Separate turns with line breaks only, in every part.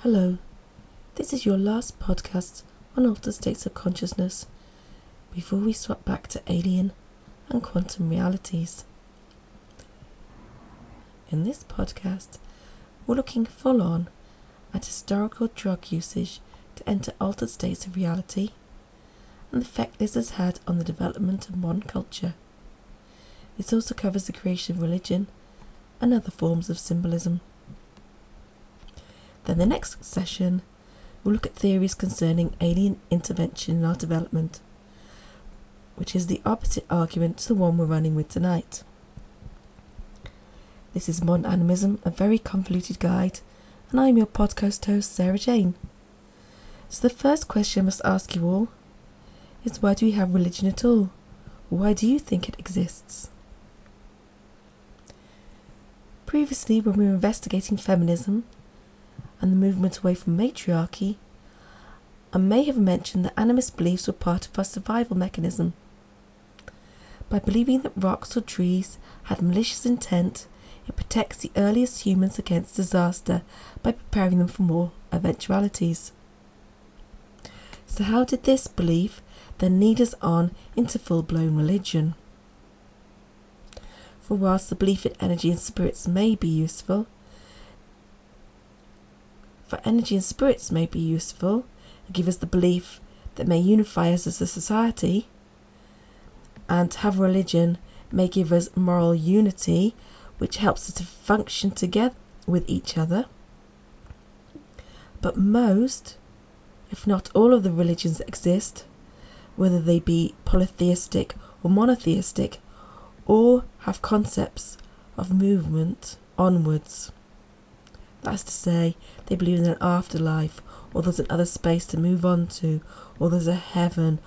Hello, this is your last podcast on altered states of consciousness before we swap back to alien and quantum realities. In this podcast, we're looking full on at historical drug usage to enter altered states of reality and the effect this has had on the development of modern culture. This also covers the creation of religion and other forms of symbolism. Then the next session, we'll look at theories concerning alien intervention in our development, which is the opposite argument to the one we're running with tonight. This is Modern Animism, a very convoluted guide, and I'm your podcast host, Sarah Jane. So the first question I must ask you all is why do we have religion at all? Why do you think it exists? Previously, when we were investigating feminism, and the movement away from matriarchy, I may have mentioned that animist beliefs were part of our survival mechanism. By believing that rocks or trees had malicious intent, it protects the earliest humans against disaster by preparing them for more eventualities. So, how did this belief then lead us on into full blown religion? For whilst the belief in energy and spirits may be useful, for energy and spirits may be useful and give us the belief that may unify us as a society, and to have religion may give us moral unity, which helps us to function together with each other. But most, if not all of the religions that exist, whether they be polytheistic or monotheistic, all have concepts of movement onwards. That's to say, they believe in an afterlife, or there's another space to move on to, or there's a heaven,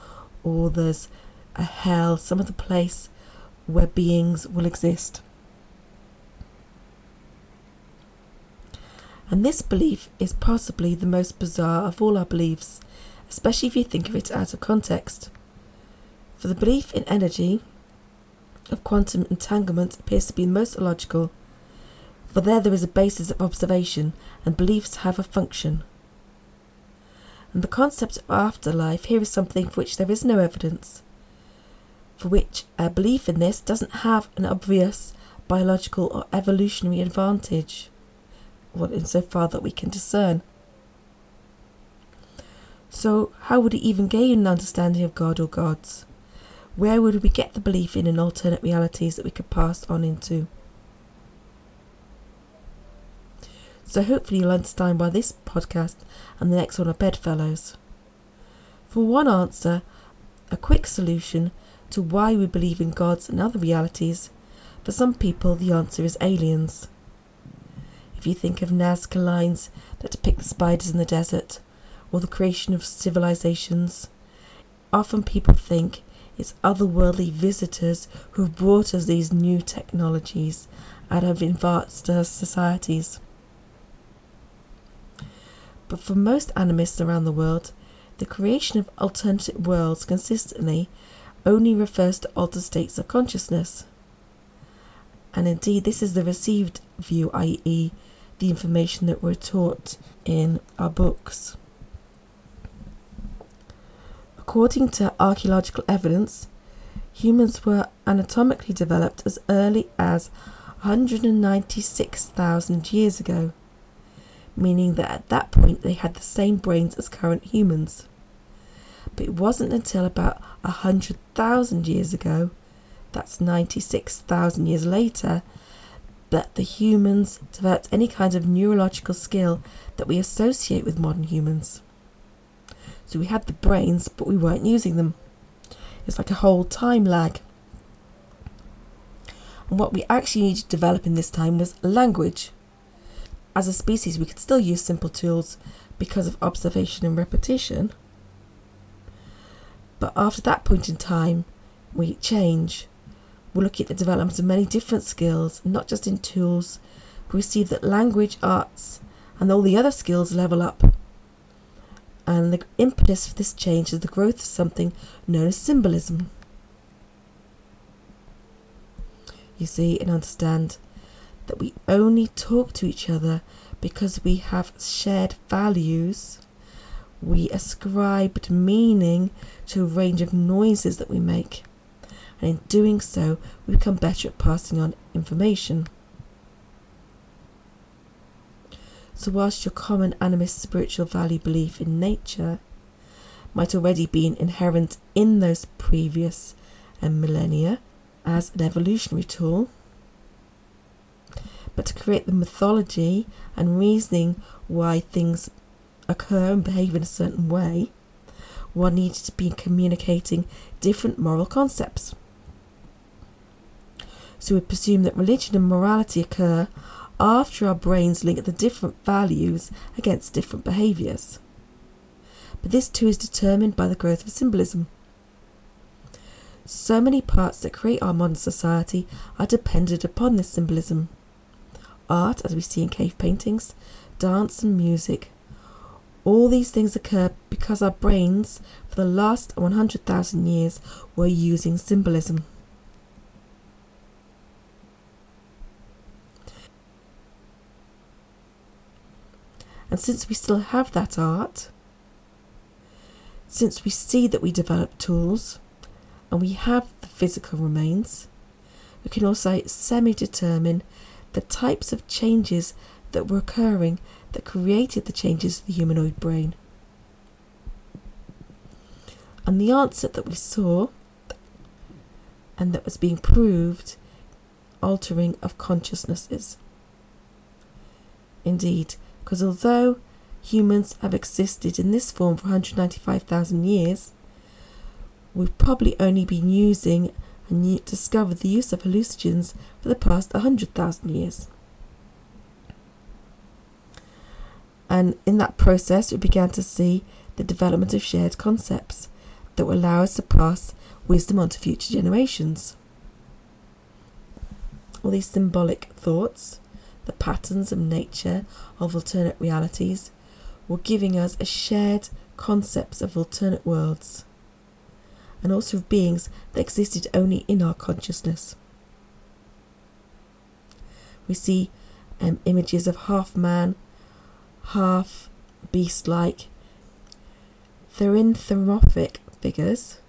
or there's a hell, some other place where beings will exist. And this belief is possibly the most bizarre of all our beliefs, especially if you think of it out of context. For the belief in energy of quantum entanglement appears to be the most illogical for there there is a basis of observation, and beliefs have a function. And the concept of afterlife here is something for which there is no evidence, for which a belief in this doesn't have an obvious biological or evolutionary advantage, well, insofar that we can discern. So, how would we even gain an understanding of God or gods? Where would we get the belief in an alternate realities that we could pass on into? So hopefully you'll understand why this podcast and the next one are bedfellows. For one answer, a quick solution to why we believe in gods and other realities, for some people the answer is aliens. If you think of Nazca lines that depict spiders in the desert, or the creation of civilizations, often people think it's otherworldly visitors who've brought us these new technologies and have advanced our societies. But for most animists around the world, the creation of alternative worlds consistently only refers to altered states of consciousness. And indeed, this is the received view, i.e., the information that we're taught in our books. According to archaeological evidence, humans were anatomically developed as early as 196,000 years ago meaning that at that point they had the same brains as current humans. But it wasn't until about a hundred thousand years ago, that's 96,000 years later, that the humans developed any kind of neurological skill that we associate with modern humans. So we had the brains, but we weren't using them. It's like a whole time lag. And what we actually needed to develop in this time was language as a species, we could still use simple tools because of observation and repetition. But after that point in time, we change. We're looking at the development of many different skills, not just in tools. We see that language, arts, and all the other skills level up. And the impetus for this change is the growth of something known as symbolism. You see and understand that we only talk to each other because we have shared values, we ascribed meaning to a range of noises that we make. And in doing so, we become better at passing on information. So, whilst your common animist spiritual value belief in nature might already be inherent in those previous um, millennia as an evolutionary tool, but to create the mythology and reasoning why things occur and behave in a certain way, one needed to be communicating different moral concepts. So we presume that religion and morality occur after our brains link the different values against different behaviours. But this too is determined by the growth of symbolism. So many parts that create our modern society are dependent upon this symbolism. Art, as we see in cave paintings, dance and music. All these things occur because our brains, for the last 100,000 years, were using symbolism. And since we still have that art, since we see that we develop tools and we have the physical remains, we can also semi determine the types of changes that were occurring that created the changes of the humanoid brain. And the answer that we saw and that was being proved altering of consciousnesses. Indeed, because although humans have existed in this form for 195,000 years, we've probably only been using and discovered the use of hallucinogens for the past 100,000 years. And in that process, we began to see the development of shared concepts that will allow us to pass wisdom on to future generations. All these symbolic thoughts the patterns of nature of alternate realities were giving us a shared concepts of alternate worlds and also of beings that existed only in our consciousness. We see um, images of half man, half beast like, therianthropomorphic figures.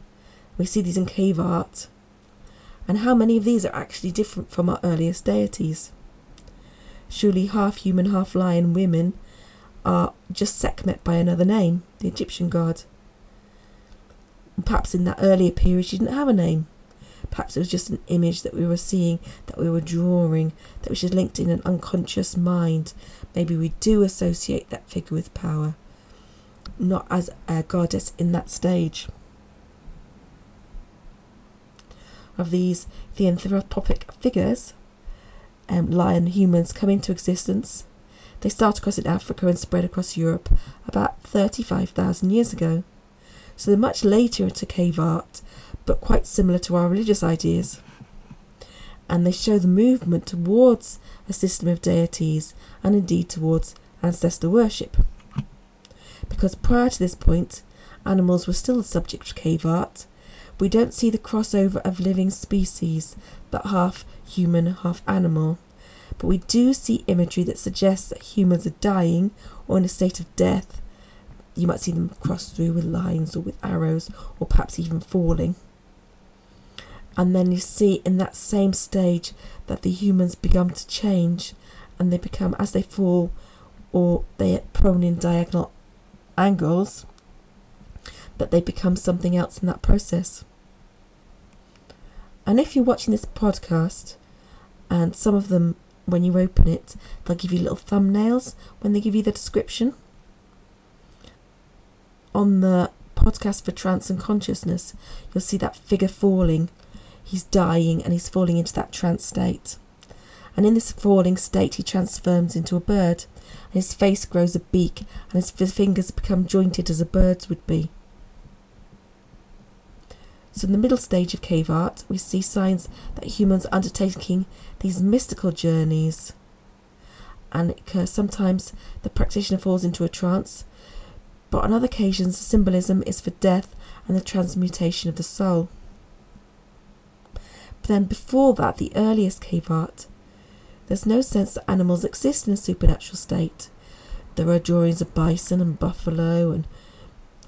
We see these in cave art. And how many of these are actually different from our earliest deities? Surely half human, half lion women are just Sekhmet by another name, the Egyptian god. And perhaps in that earlier period she didn't have a name. Perhaps it was just an image that we were seeing, that we were drawing, that was just linked in an unconscious mind. Maybe we do associate that figure with power, not as a goddess in that stage. Of these therianthropic figures, um, lion humans come into existence. They start across in Africa and spread across Europe about 35,000 years ago. So they're much later into cave art, but quite similar to our religious ideas. And they show the movement towards a system of deities and indeed towards ancestor worship. Because prior to this point, animals were still the subject of cave art, we don't see the crossover of living species, but half human, half animal. But we do see imagery that suggests that humans are dying or in a state of death. You might see them cross through with lines or with arrows, or perhaps even falling. And then you see in that same stage that the humans become to change and they become, as they fall or they are prone in diagonal angles, that they become something else in that process. And if you're watching this podcast, and some of them, when you open it, they'll give you little thumbnails when they give you the description. On the podcast for trance and consciousness, you'll see that figure falling. He's dying and he's falling into that trance state. And in this falling state, he transforms into a bird, and his face grows a beak, and his fingers become jointed as a bird's would be. So, in the middle stage of cave art, we see signs that humans are undertaking these mystical journeys. And sometimes the practitioner falls into a trance, but on other occasions, the symbolism is for death and the transmutation of the soul. But then, before that, the earliest cave art, there's no sense that animals exist in a supernatural state. There are drawings of bison and buffalo and,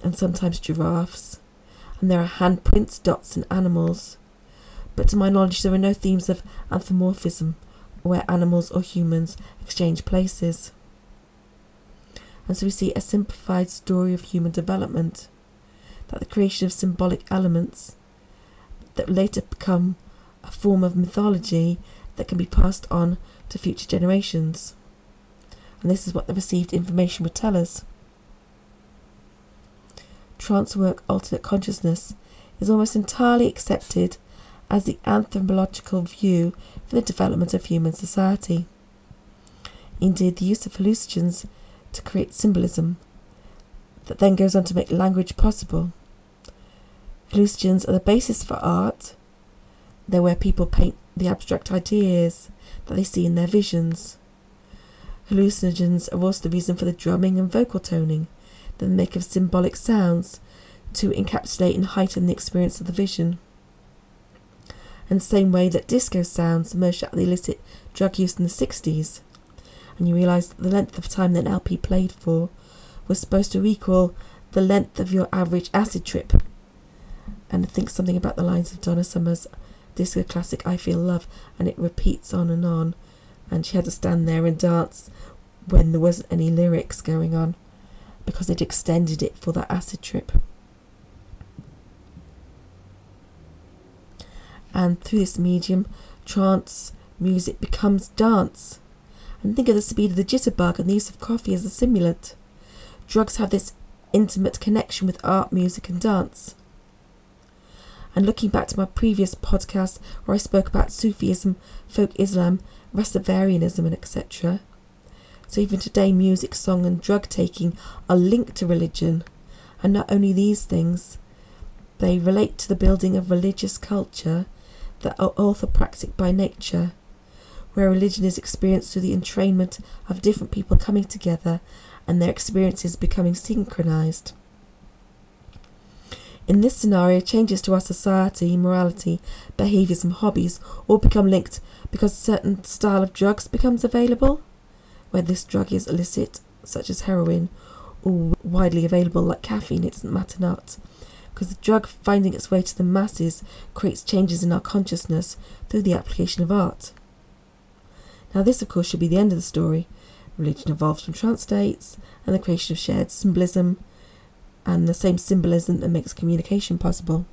and sometimes giraffes, and there are handprints, dots, and animals. But to my knowledge, there are no themes of anthropomorphism where animals or humans exchange places. And so we see a simplified story of human development, that the creation of symbolic elements that later become a form of mythology that can be passed on to future generations. And this is what the received information would tell us. Trance work, alternate consciousness, is almost entirely accepted as the anthropological view for the development of human society. Indeed, the use of hallucinogens to create symbolism that then goes on to make language possible. Hallucinogens are the basis for art. They're where people paint the abstract ideas that they see in their visions. Hallucinogens are also the reason for the drumming and vocal toning they make of symbolic sounds to encapsulate and heighten the experience of the vision. In the same way that disco sounds emerged out of the illicit drug use in the 60s, and you realise that the length of time that an LP played for was supposed to equal the length of your average acid trip. And I think something about the lines of Donna Summer's disco classic I Feel Love, and it repeats on and on. And she had to stand there and dance when there wasn't any lyrics going on because they'd extended it for that acid trip. And through this medium, trance music becomes dance. And think of the speed of the jitterbug and the use of coffee as a stimulant. Drugs have this intimate connection with art, music, and dance. And looking back to my previous podcast where I spoke about Sufism, folk Islam, Rastafarianism, and etc. So even today, music, song, and drug taking are linked to religion. And not only these things, they relate to the building of religious culture that are orthopraxic by nature, where religion is experienced through the entrainment of different people coming together and their experiences becoming synchronized. In this scenario, changes to our society, morality, behaviours, and hobbies all become linked because a certain style of drugs becomes available, where this drug is illicit, such as heroin, or widely available like caffeine, it doesn't matter not. Because the drug finding its way to the masses creates changes in our consciousness through the application of art. Now, this, of course, should be the end of the story. Religion evolves from trance states and the creation of shared symbolism and the same symbolism that makes communication possible.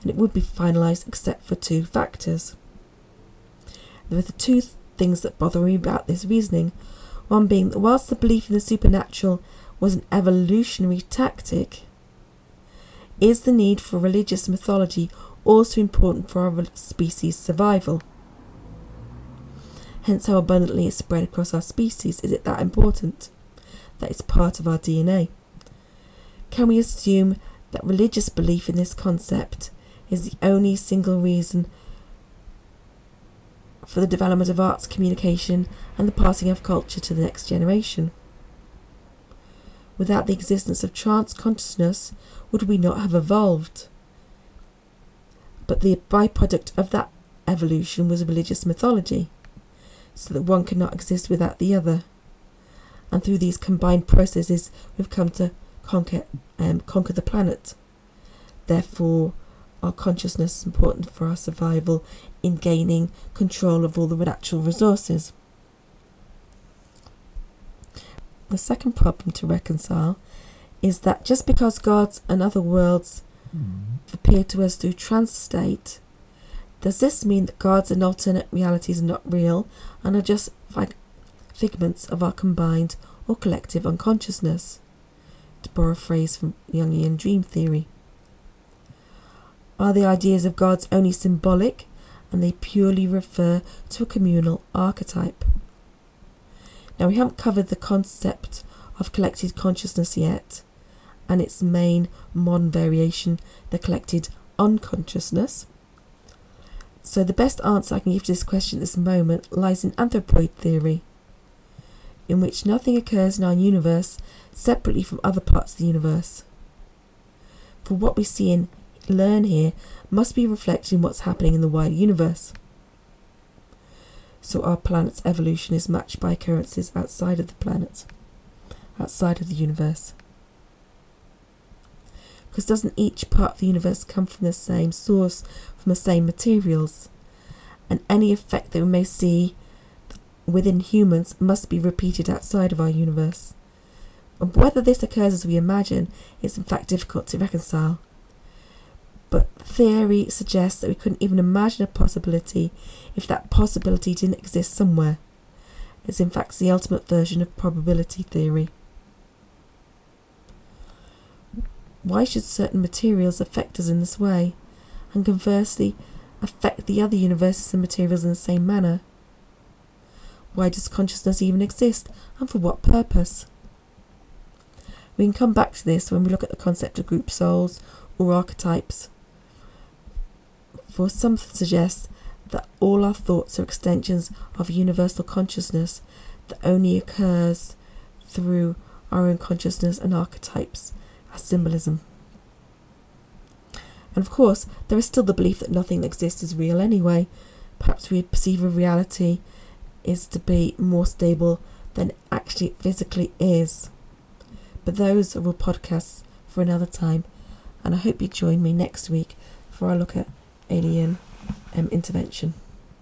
And it would be finalised except for two factors. There are the two th- things that bother me about this reasoning. One being that whilst the belief in the supernatural was an evolutionary tactic, is the need for religious mythology also important for our species' survival? Hence, how abundantly it's spread across our species. Is it that important? That it's part of our DNA. Can we assume that religious belief in this concept is the only single reason for the development of arts communication and the passing of culture to the next generation? Without the existence of trance consciousness, would we not have evolved? But the byproduct of that evolution was religious mythology, so that one cannot exist without the other. And through these combined processes, we've come to conquer um, conquer the planet. Therefore, our consciousness is important for our survival in gaining control of all the natural resources. The second problem to reconcile is that just because gods and other worlds mm. appear to us through trance state, does this mean that gods and alternate realities are not real and are just figments of our combined or collective unconsciousness? to borrow a phrase from Jungian dream theory. Are the ideas of gods only symbolic and they purely refer to a communal archetype? Now, we haven't covered the concept of collected consciousness yet, and its main modern variation, the collected unconsciousness. So, the best answer I can give to this question at this moment lies in anthropoid theory, in which nothing occurs in our universe separately from other parts of the universe. For what we see and learn here must be reflected in what's happening in the wider universe. so our planet's evolution is matched by occurrences outside of the planet, outside of the universe. Because doesn't each part of the universe come from the same source, from the same materials? And any effect that we may see within humans must be repeated outside of our universe. And whether this occurs as we imagine is in fact difficult to reconcile. But theory suggests that we couldn't even imagine a possibility if that possibility didn't exist somewhere. It's in fact the ultimate version of probability theory. Why should certain materials affect us in this way, and conversely affect the other universes and materials in the same manner? Why does consciousness even exist, and for what purpose? We can come back to this when we look at the concept of group souls or archetypes. For some suggest that all our thoughts are extensions of universal consciousness that only occurs through our own consciousness and archetypes as symbolism. And of course, there is still the belief that nothing that exists is real anyway. Perhaps we perceive a reality is to be more stable than actually physically is. But those are all podcasts for another time, and I hope you join me next week for our look at alien um, intervention.